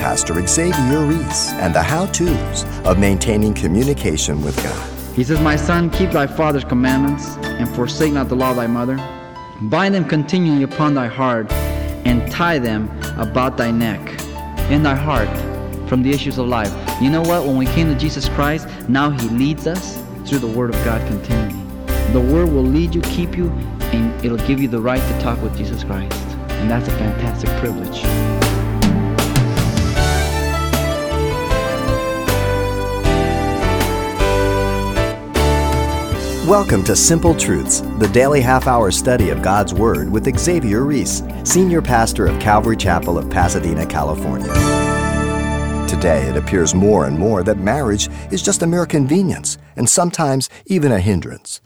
Pastor Xavier Reese and the how to's of maintaining communication with God. He says, My son, keep thy father's commandments and forsake not the law of thy mother. Bind them continually upon thy heart and tie them about thy neck, in thy heart, from the issues of life. You know what? When we came to Jesus Christ, now He leads us through the Word of God continually. The Word will lead you, keep you, and it'll give you the right to talk with Jesus Christ. And that's a fantastic privilege. Welcome to Simple Truths, the daily half hour study of God's Word with Xavier Reese, Senior Pastor of Calvary Chapel of Pasadena, California. Today, it appears more and more that marriage is just a mere convenience and sometimes even a hindrance.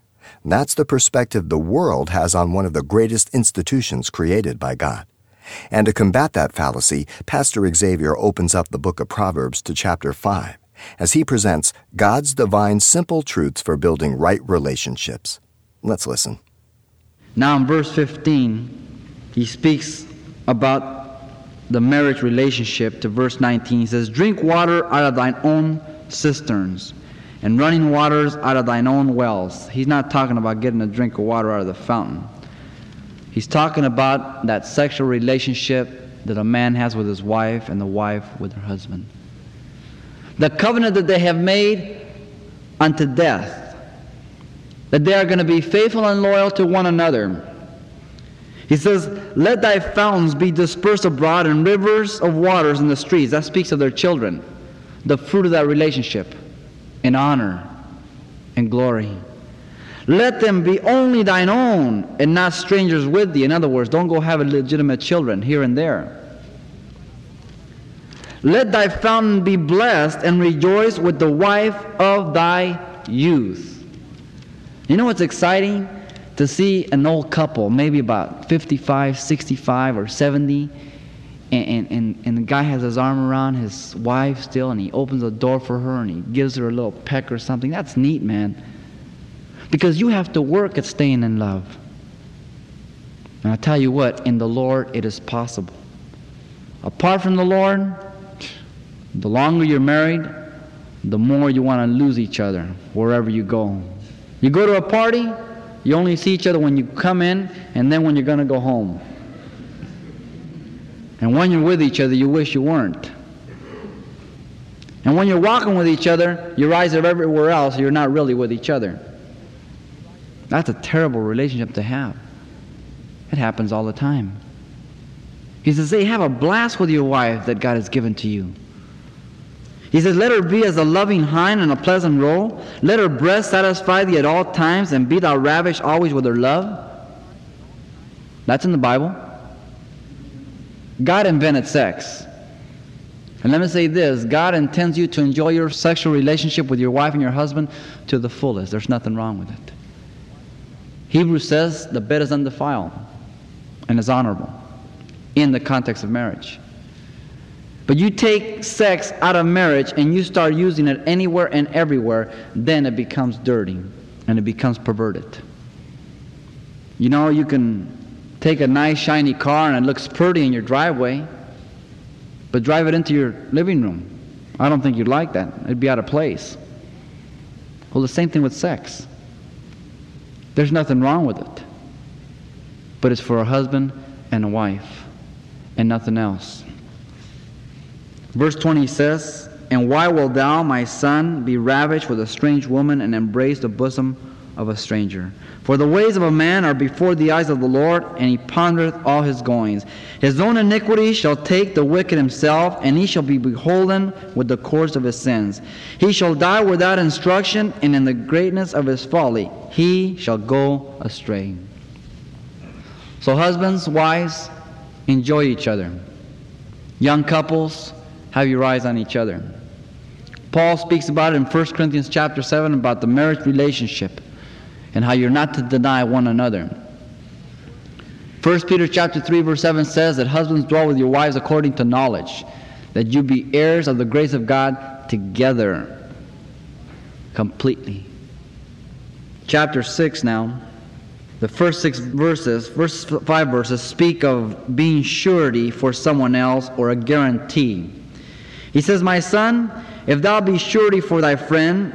That's the perspective the world has on one of the greatest institutions created by God. And to combat that fallacy, Pastor Xavier opens up the book of Proverbs to chapter 5 as he presents God's divine simple truths for building right relationships. Let's listen. Now, in verse 15, he speaks about the marriage relationship to verse 19. He says, Drink water out of thine own cisterns and running waters out of thine own wells. He's not talking about getting a drink of water out of the fountain. He's talking about that sexual relationship that a man has with his wife and the wife with her husband the covenant that they have made unto death, that they are going to be faithful and loyal to one another. He says, Let thy fountains be dispersed abroad and rivers of waters in the streets. That speaks of their children, the fruit of that relationship in honor and glory. Let them be only thine own and not strangers with thee. In other words, don't go have legitimate children here and there. Let thy fountain be blessed and rejoice with the wife of thy youth. You know what's exciting? To see an old couple, maybe about 55, 65, or 70, and, and, and the guy has his arm around his wife still, and he opens the door for her and he gives her a little peck or something. That's neat, man. Because you have to work at staying in love. And I tell you what, in the Lord it is possible. Apart from the Lord, the longer you're married, the more you want to lose each other wherever you go. You go to a party, you only see each other when you come in and then when you're going to go home. And when you're with each other, you wish you weren't. And when you're walking with each other, your eyes are everywhere else, you're not really with each other. That's a terrible relationship to have. It happens all the time. He says, Hey, have a blast with your wife that God has given to you. He says, Let her be as a loving hind and a pleasant roe. Let her breast satisfy thee at all times, and be thou ravished always with her love. That's in the Bible. God invented sex. And let me say this God intends you to enjoy your sexual relationship with your wife and your husband to the fullest. There's nothing wrong with it. Hebrews says the bed is undefiled and is honorable in the context of marriage. But you take sex out of marriage and you start using it anywhere and everywhere, then it becomes dirty and it becomes perverted. You know, you can take a nice shiny car and it looks pretty in your driveway, but drive it into your living room. I don't think you'd like that. It'd be out of place. Well, the same thing with sex. There's nothing wrong with it, but it's for a husband and a wife and nothing else. Verse 20 says, And why wilt thou, my son, be ravished with a strange woman and embrace the bosom of a stranger? For the ways of a man are before the eyes of the Lord, and he pondereth all his goings. His own iniquity shall take the wicked himself, and he shall be beholden with the course of his sins. He shall die without instruction, and in the greatness of his folly he shall go astray. So, husbands, wives, enjoy each other. Young couples, have your eyes on each other. Paul speaks about it in 1 Corinthians chapter 7 about the marriage relationship and how you're not to deny one another. 1 Peter chapter 3 verse 7 says that husbands dwell with your wives according to knowledge, that you be heirs of the grace of God together completely. Chapter 6 now, the first six verses, first five verses speak of being surety for someone else or a guarantee. He says, My son, if thou be surety for thy friend,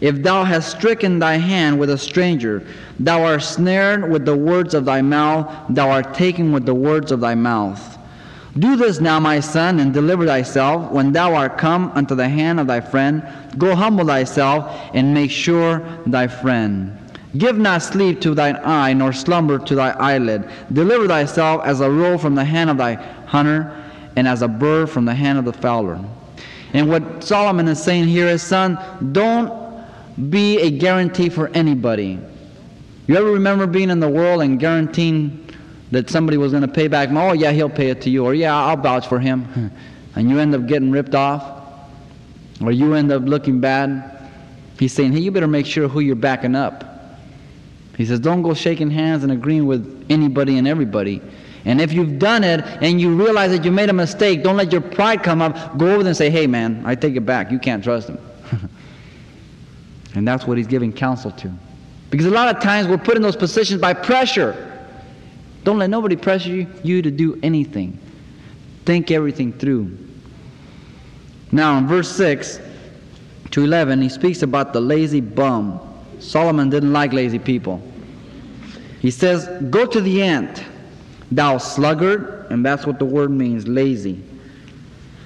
if thou hast stricken thy hand with a stranger, thou art snared with the words of thy mouth, thou art taken with the words of thy mouth. Do this now, my son, and deliver thyself. When thou art come unto the hand of thy friend, go humble thyself, and make sure thy friend. Give not sleep to thine eye, nor slumber to thy eyelid. Deliver thyself as a roe from the hand of thy hunter, and as a bird from the hand of the fowler. And what Solomon is saying here is, son, don't be a guarantee for anybody. You ever remember being in the world and guaranteeing that somebody was going to pay back? Oh, yeah, he'll pay it to you. Or, yeah, I'll vouch for him. and you end up getting ripped off. Or you end up looking bad. He's saying, hey, you better make sure who you're backing up. He says, don't go shaking hands and agreeing with anybody and everybody. And if you've done it and you realize that you made a mistake, don't let your pride come up. Go over there and say, hey, man, I take it back. You can't trust him. and that's what he's giving counsel to. Because a lot of times we're put in those positions by pressure. Don't let nobody pressure you, to do anything. Think everything through. Now, in verse 6 to 11, he speaks about the lazy bum. Solomon didn't like lazy people. He says, Go to the ant, thou sluggard, and that's what the word means lazy.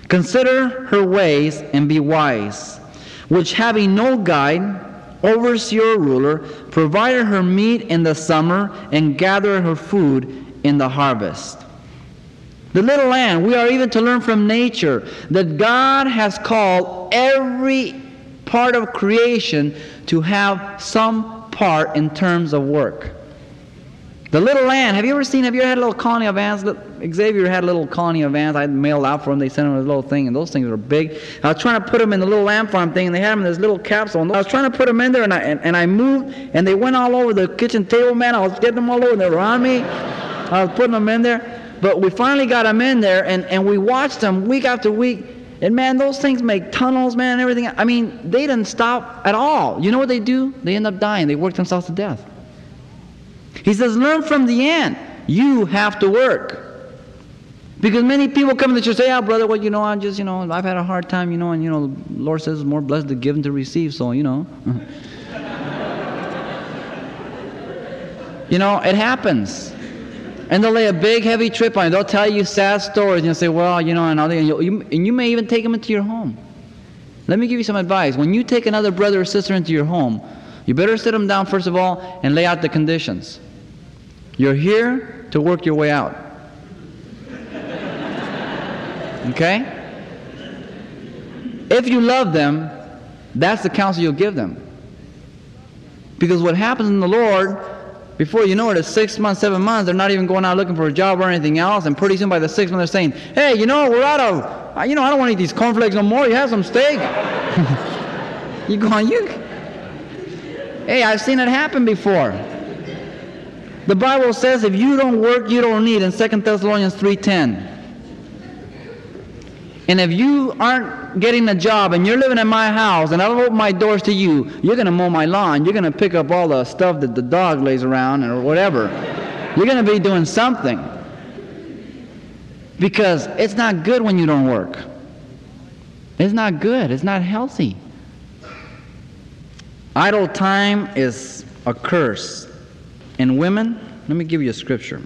Consider her ways and be wise, which having no guide, overseer ruler, provided her meat in the summer and gathered her food in the harvest. The little ant, we are even to learn from nature that God has called every part of creation to have some part in terms of work. The little ant, have you ever seen, have you ever had a little colony of ants? Xavier had a little colony of ants. I mailed out for him. They sent him a little thing, and those things were big. I was trying to put them in the little lamp farm thing, and they had them in this little capsule. And I was trying to put them in there, and I, and, and I moved, and they went all over the kitchen table, man. I was getting them all over, they were on me. I was putting them in there. But we finally got them in there, and, and we watched them week after week. And man, those things make tunnels, man, and everything. I mean, they didn't stop at all. You know what they do? They end up dying. They work themselves to death. He says, learn from the ant. You have to work. Because many people come to the church and say, yeah, brother, well, you know, I just, you know, I've had a hard time, you know, and, you know, the Lord says more blessed to give than to receive, so, you know. you know, it happens. And they'll lay a big, heavy trip on you. They'll tell you sad stories, and you'll say, well, you know, and, and, you, and you may even take them into your home. Let me give you some advice. When you take another brother or sister into your home, you better sit them down, first of all, and lay out the conditions. You're here to work your way out. Okay? If you love them, that's the counsel you'll give them. Because what happens in the Lord, before you know it, it's six months, seven months, they're not even going out looking for a job or anything else, and pretty soon by the sixth month they're saying, hey, you know, we're out of, uh, you know, I don't want to eat these cornflakes no more, you have some steak. you going, you, hey, I've seen it happen before. The Bible says if you don't work, you don't need in 2 Thessalonians 3.10. And if you aren't getting a job and you're living in my house and I don't open my doors to you, you're going to mow my lawn. You're going to pick up all the stuff that the dog lays around or whatever. You're going to be doing something. Because it's not good when you don't work. It's not good. It's not healthy. Idle time is a curse. And women, let me give you a scripture.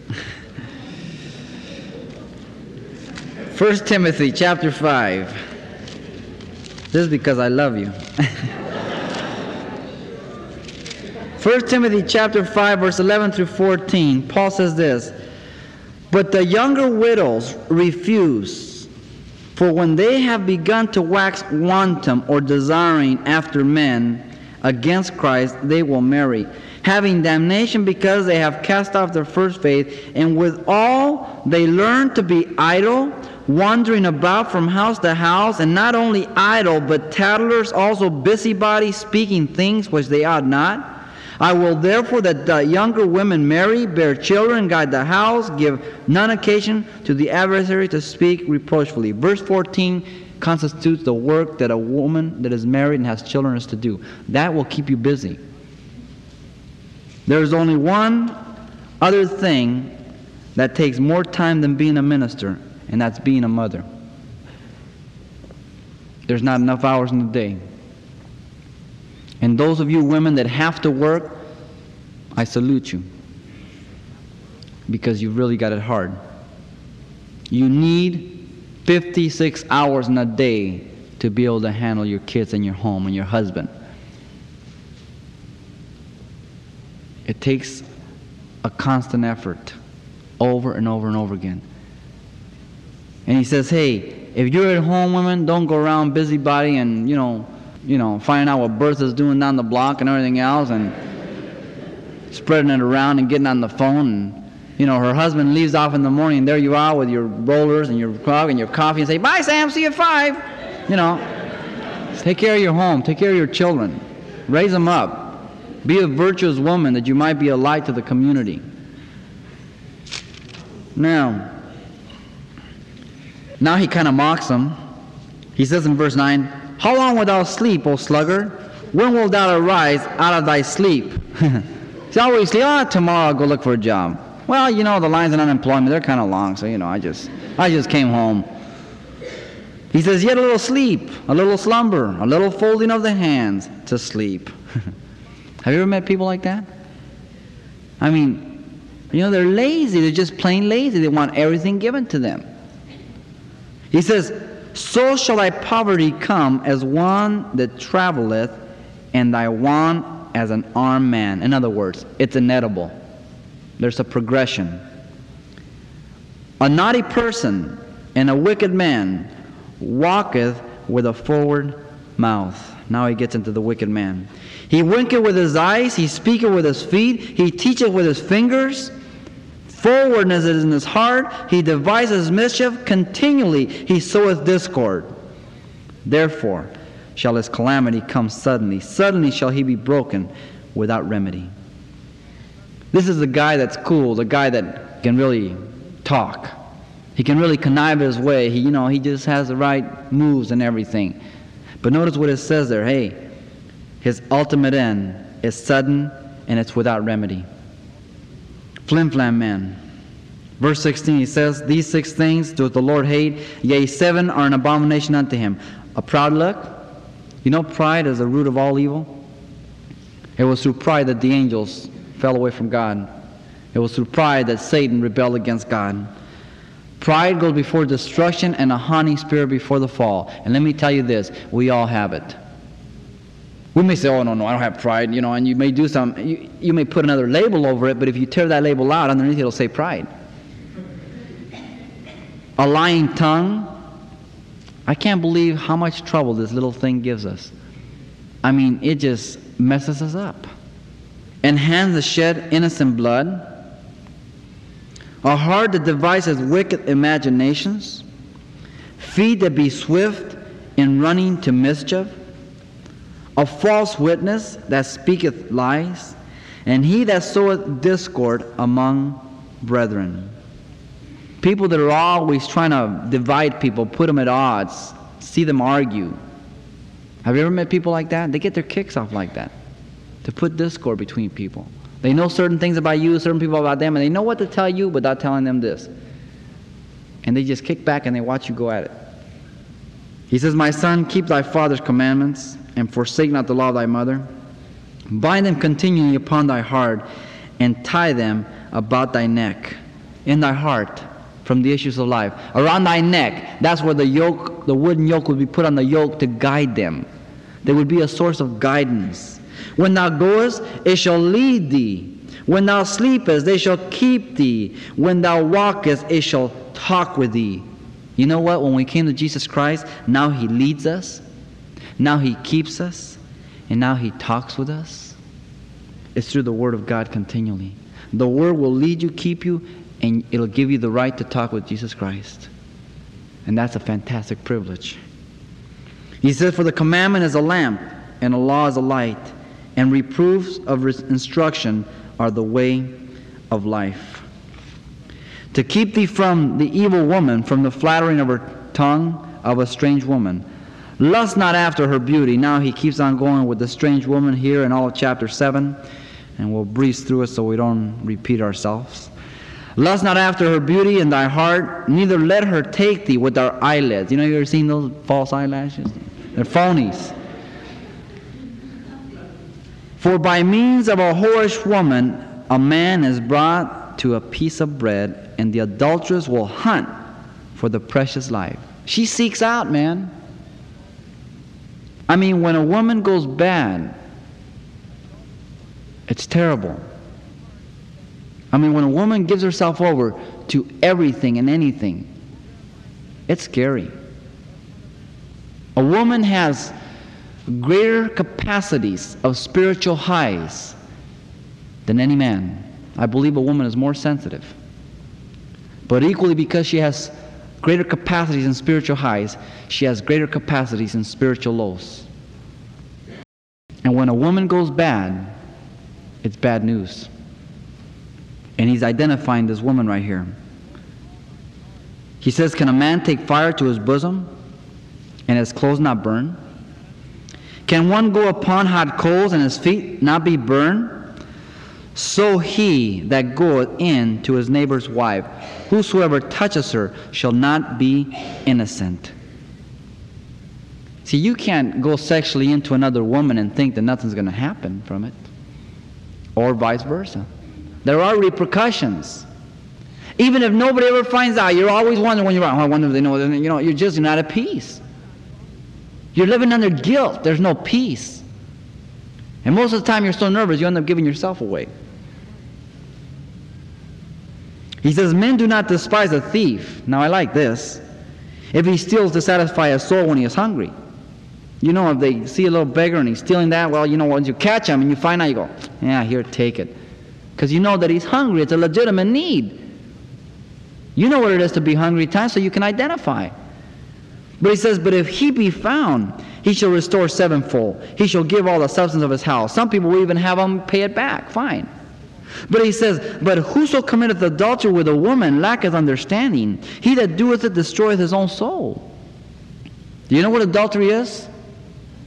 1 Timothy chapter 5. This is because I love you. 1 Timothy chapter 5 verse 11 through 14. Paul says this, "But the younger widows refuse, for when they have begun to wax wanton or desiring after men against Christ, they will marry." Having damnation because they have cast off their first faith, and with all they learn to be idle, wandering about from house to house, and not only idle, but tattlers, also busybodies, speaking things which they ought not. I will therefore that the younger women marry, bear children, guide the house, give none occasion to the adversary to speak reproachfully. Verse 14 constitutes the work that a woman that is married and has children is to do. That will keep you busy. There's only one other thing that takes more time than being a minister, and that's being a mother. there's not enough hours in the day. And those of you women that have to work, I salute you because you've really got it hard. You need 56 hours in a day to be able to handle your kids and your home and your husband. It takes a constant effort over and over and over again. And he says, hey, if you're at home, women, don't go around busybody and, you know, you know, finding out what Bertha's doing down the block and everything else and spreading it around and getting on the phone. And, you know, her husband leaves off in the morning and there you are with your rollers and your coffee and your coffee and say, bye, Sam, see you at five. You know, take care of your home, take care of your children, raise them up. Be a virtuous woman that you might be a light to the community. Now, now he kind of mocks him. He says in verse 9, How long wilt thou sleep, O sluggard? When wilt thou arise out of thy sleep? See, always sleep. Oh, ah, tomorrow I'll go look for a job. Well, you know, the lines of unemployment, they're kind of long, so, you know, I just, I just came home. He says, Yet a little sleep, a little slumber, a little folding of the hands to sleep. Have you ever met people like that? I mean, you know, they're lazy. They're just plain lazy. They want everything given to them. He says, So shall thy poverty come as one that traveleth, and thy want as an armed man. In other words, it's inedible. There's a progression. A naughty person and a wicked man walketh with a forward mouth. Now he gets into the wicked man. He winketh with his eyes, he speaketh with his feet, he teacheth with his fingers. Forwardness is in his heart. He devises mischief continually. He soweth discord. Therefore shall his calamity come suddenly. Suddenly shall he be broken without remedy. This is the guy that's cool, the guy that can really talk. He can really connive his way. He, you know, he just has the right moves and everything. But notice what it says there. Hey, his ultimate end is sudden and it's without remedy flim flam man. Verse 16, he says, These six things doth the Lord hate, yea, seven are an abomination unto him. A proud look. You know, pride is the root of all evil. It was through pride that the angels fell away from God. It was through pride that Satan rebelled against God. Pride goes before destruction and a haunting spirit before the fall. And let me tell you this we all have it. We may say, oh, no, no, I don't have pride, you know, and you may do some, you, you may put another label over it, but if you tear that label out, underneath it'll say pride. A lying tongue. I can't believe how much trouble this little thing gives us. I mean, it just messes us up. And hands that shed innocent blood. A heart that devises wicked imaginations. Feet that be swift in running to mischief a false witness that speaketh lies, and he that soweth discord among brethren. People that are always trying to divide people, put them at odds, see them argue. Have you ever met people like that? They get their kicks off like that, to put discord between people. They know certain things about you, certain people about them, and they know what to tell you without telling them this. And they just kick back and they watch you go at it. He says, My son, keep thy father's commandments and forsake not the law of thy mother. Bind them continually upon thy heart, and tie them about thy neck, in thy heart, from the issues of life. Around thy neck, that's where the yoke, the wooden yoke would be put on the yoke to guide them. They would be a source of guidance. When thou goest, it shall lead thee. When thou sleepest, they shall keep thee. When thou walkest, it shall talk with thee. You know what? When we came to Jesus Christ, now He leads us. Now He keeps us, and now He talks with us. It's through the Word of God continually. The Word will lead you, keep you, and it'll give you the right to talk with Jesus Christ. And that's a fantastic privilege. He says, For the commandment is a lamp, and a law is a light, and reproofs of instruction are the way of life. To keep thee from the evil woman, from the flattering of her tongue of a strange woman, Lust not after her beauty. Now he keeps on going with the strange woman here in all of chapter 7, and we'll breeze through it so we don't repeat ourselves. Lust not after her beauty in thy heart, neither let her take thee with her eyelids. You know, you ever seen those false eyelashes? They're phonies. For by means of a whorish woman, a man is brought to a piece of bread, and the adulteress will hunt for the precious life. She seeks out, man. I mean, when a woman goes bad, it's terrible. I mean, when a woman gives herself over to everything and anything, it's scary. A woman has greater capacities of spiritual highs than any man. I believe a woman is more sensitive. But equally, because she has greater capacities in spiritual highs, she has greater capacities in spiritual lows. And when a woman goes bad, it's bad news. And he's identifying this woman right here. He says, Can a man take fire to his bosom and his clothes not burn? Can one go upon hot coals and his feet not be burned? So he that goeth in to his neighbor's wife, whosoever touches her shall not be innocent. See, you can't go sexually into another woman and think that nothing's going to happen from it, or vice versa. There are repercussions. Even if nobody ever finds out, you're always wondering when you're out, oh, I wonder if they know. You know, you're just not at peace. You're living under guilt. There's no peace. And most of the time, you're so nervous, you end up giving yourself away. He says, Men do not despise a thief. Now, I like this. If he steals to satisfy a soul when he is hungry. You know, if they see a little beggar and he's stealing that, well, you know, once you catch him and you find out, you go, Yeah, here, take it. Because you know that he's hungry. It's a legitimate need. You know what it is to be hungry at times, so you can identify. But he says, But if he be found, he shall restore sevenfold. He shall give all the substance of his house. Some people will even have him pay it back. Fine. But he says, But whoso committeth adultery with a woman lacketh understanding. He that doeth it destroyeth his own soul. Do you know what adultery is?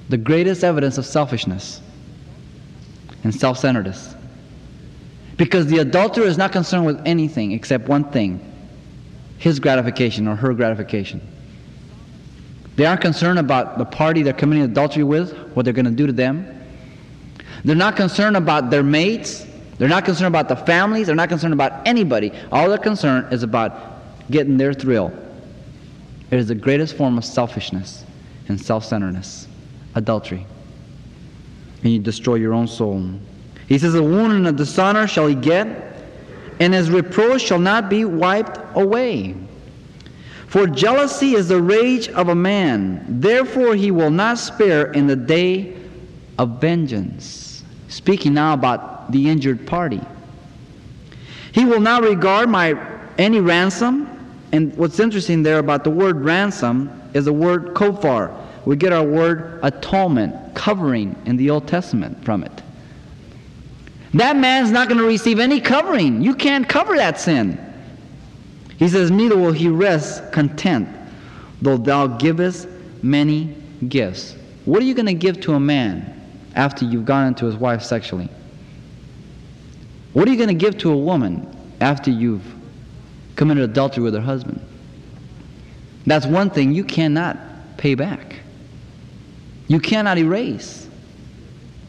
The greatest evidence of selfishness and self centeredness. Because the adulterer is not concerned with anything except one thing his gratification or her gratification. They aren't concerned about the party they're committing adultery with, what they're going to do to them. They're not concerned about their mates. They're not concerned about the families. They're not concerned about anybody. All they're concerned is about getting their thrill. It is the greatest form of selfishness and self centeredness adultery. And you destroy your own soul. He says, A wound and a dishonor shall he get, and his reproach shall not be wiped away. For jealousy is the rage of a man, therefore he will not spare in the day of vengeance. Speaking now about the injured party. He will not regard my any ransom. And what's interesting there about the word ransom is the word kofar. We get our word atonement, covering in the Old Testament from it. That man's not going to receive any covering. You can't cover that sin. He says, Neither will he rest content, though thou givest many gifts. What are you going to give to a man after you've gone into his wife sexually? What are you going to give to a woman after you've committed adultery with her husband? That's one thing you cannot pay back. You cannot erase.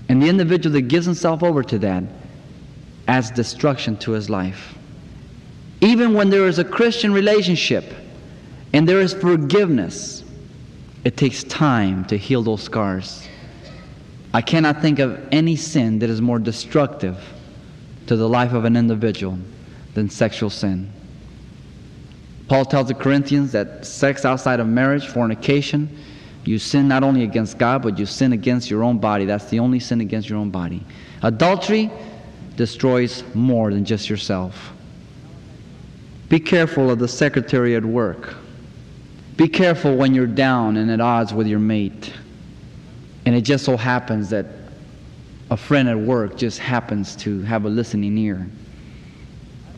And the individual that gives himself over to that adds destruction to his life. Even when there is a Christian relationship and there is forgiveness, it takes time to heal those scars. I cannot think of any sin that is more destructive to the life of an individual than sexual sin. Paul tells the Corinthians that sex outside of marriage, fornication, you sin not only against God, but you sin against your own body. That's the only sin against your own body. Adultery destroys more than just yourself. Be careful of the secretary at work. Be careful when you're down and at odds with your mate. And it just so happens that a friend at work just happens to have a listening ear.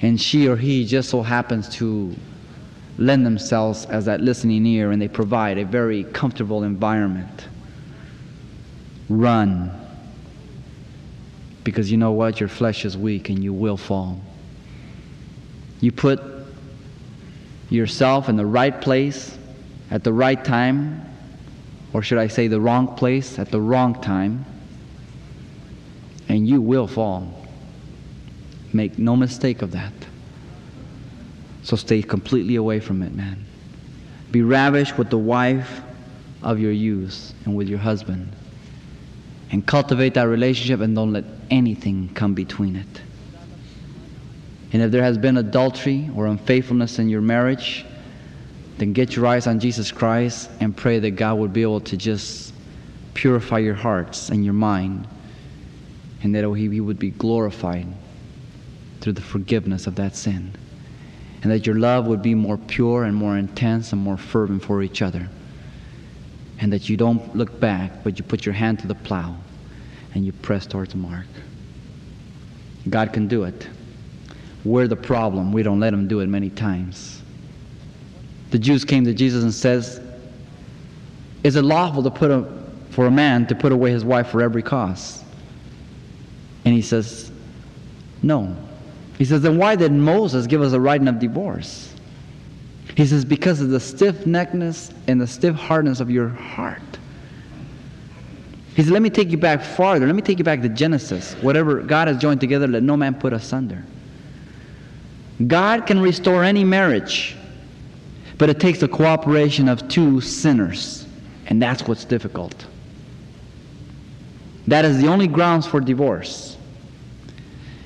And she or he just so happens to lend themselves as that listening ear and they provide a very comfortable environment. Run. Because you know what? Your flesh is weak and you will fall. You put yourself in the right place at the right time or should I say the wrong place at the wrong time, and you will fall. Make no mistake of that. So stay completely away from it, man. Be ravished with the wife of your youth and with your husband. And cultivate that relationship and don't let anything come between it. And if there has been adultery or unfaithfulness in your marriage, then get your eyes on Jesus Christ and pray that God would be able to just purify your hearts and your mind and that He would be glorified through the forgiveness of that sin. And that your love would be more pure and more intense and more fervent for each other. And that you don't look back, but you put your hand to the plow and you press towards the mark. God can do it. We're the problem. We don't let them do it many times. The Jews came to Jesus and says, Is it lawful to put a, for a man to put away his wife for every cause? And he says, No. He says, Then why did Moses give us a writing of divorce? He says, Because of the stiff neckness and the stiff hardness of your heart. He said, Let me take you back farther. Let me take you back to Genesis. Whatever God has joined together, let no man put asunder. God can restore any marriage, but it takes the cooperation of two sinners, and that's what's difficult. That is the only grounds for divorce.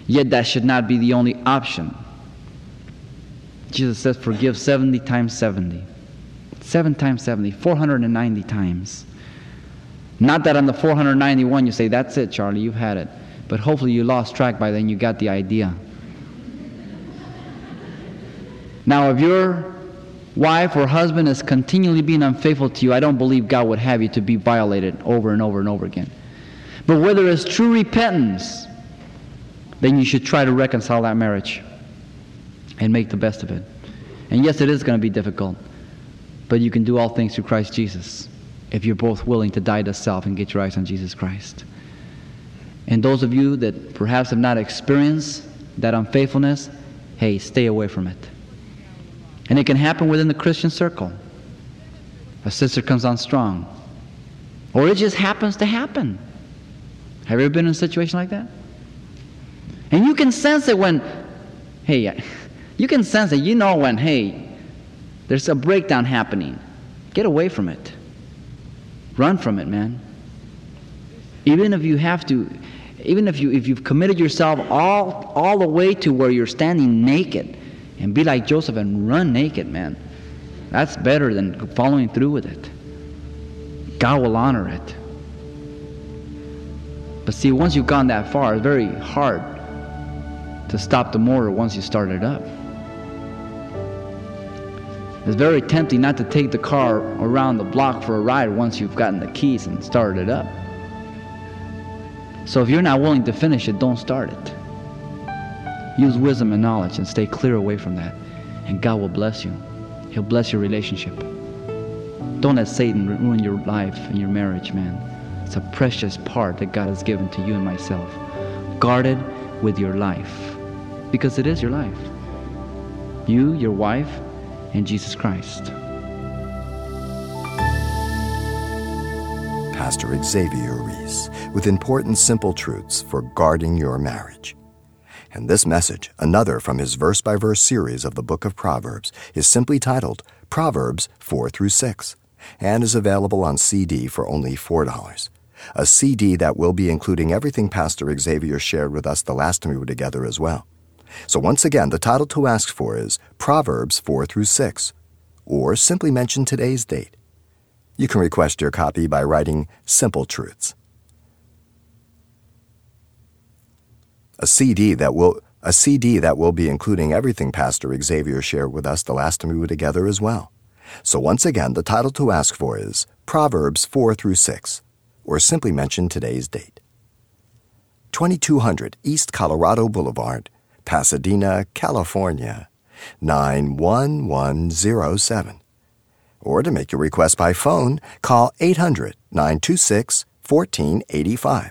Yet that should not be the only option. Jesus says, forgive 70 times 70. 7 times 70, 490 times. Not that on the 491 you say, that's it, Charlie, you've had it. But hopefully you lost track by then, you got the idea. Now, if your wife or husband is continually being unfaithful to you, I don't believe God would have you to be violated over and over and over again. But whether it's true repentance, then you should try to reconcile that marriage and make the best of it. And yes, it is going to be difficult, but you can do all things through Christ Jesus if you're both willing to die to self and get your eyes on Jesus Christ. And those of you that perhaps have not experienced that unfaithfulness, hey, stay away from it. And it can happen within the Christian circle. A sister comes on strong. Or it just happens to happen. Have you ever been in a situation like that? And you can sense it when, hey, you can sense it. You know when, hey, there's a breakdown happening. Get away from it. Run from it, man. Even if you have to, even if you if you've committed yourself all all the way to where you're standing naked, and be like Joseph and run naked, man. That's better than following through with it. God will honor it. But see, once you've gone that far, it's very hard to stop the motor once you start it up. It's very tempting not to take the car around the block for a ride once you've gotten the keys and started it up. So if you're not willing to finish it, don't start it. Use wisdom and knowledge and stay clear away from that. And God will bless you. He'll bless your relationship. Don't let Satan ruin your life and your marriage, man. It's a precious part that God has given to you and myself. Guard it with your life because it is your life. You, your wife, and Jesus Christ. Pastor Xavier Reese with important simple truths for guarding your marriage. And this message, another from his verse by verse series of the book of Proverbs, is simply titled Proverbs 4 through 6 and is available on CD for only $4. A CD that will be including everything Pastor Xavier shared with us the last time we were together as well. So once again, the title to ask for is Proverbs 4 through 6, or simply mention today's date. You can request your copy by writing Simple Truths. A CD that will a CD that will be including everything Pastor Xavier shared with us the last time we were together as well. So once again, the title to ask for is Proverbs 4 through 6, or simply mention today's date. 2200 East Colorado Boulevard, Pasadena, California 91107. Or to make your request by phone, call 800 926 1485.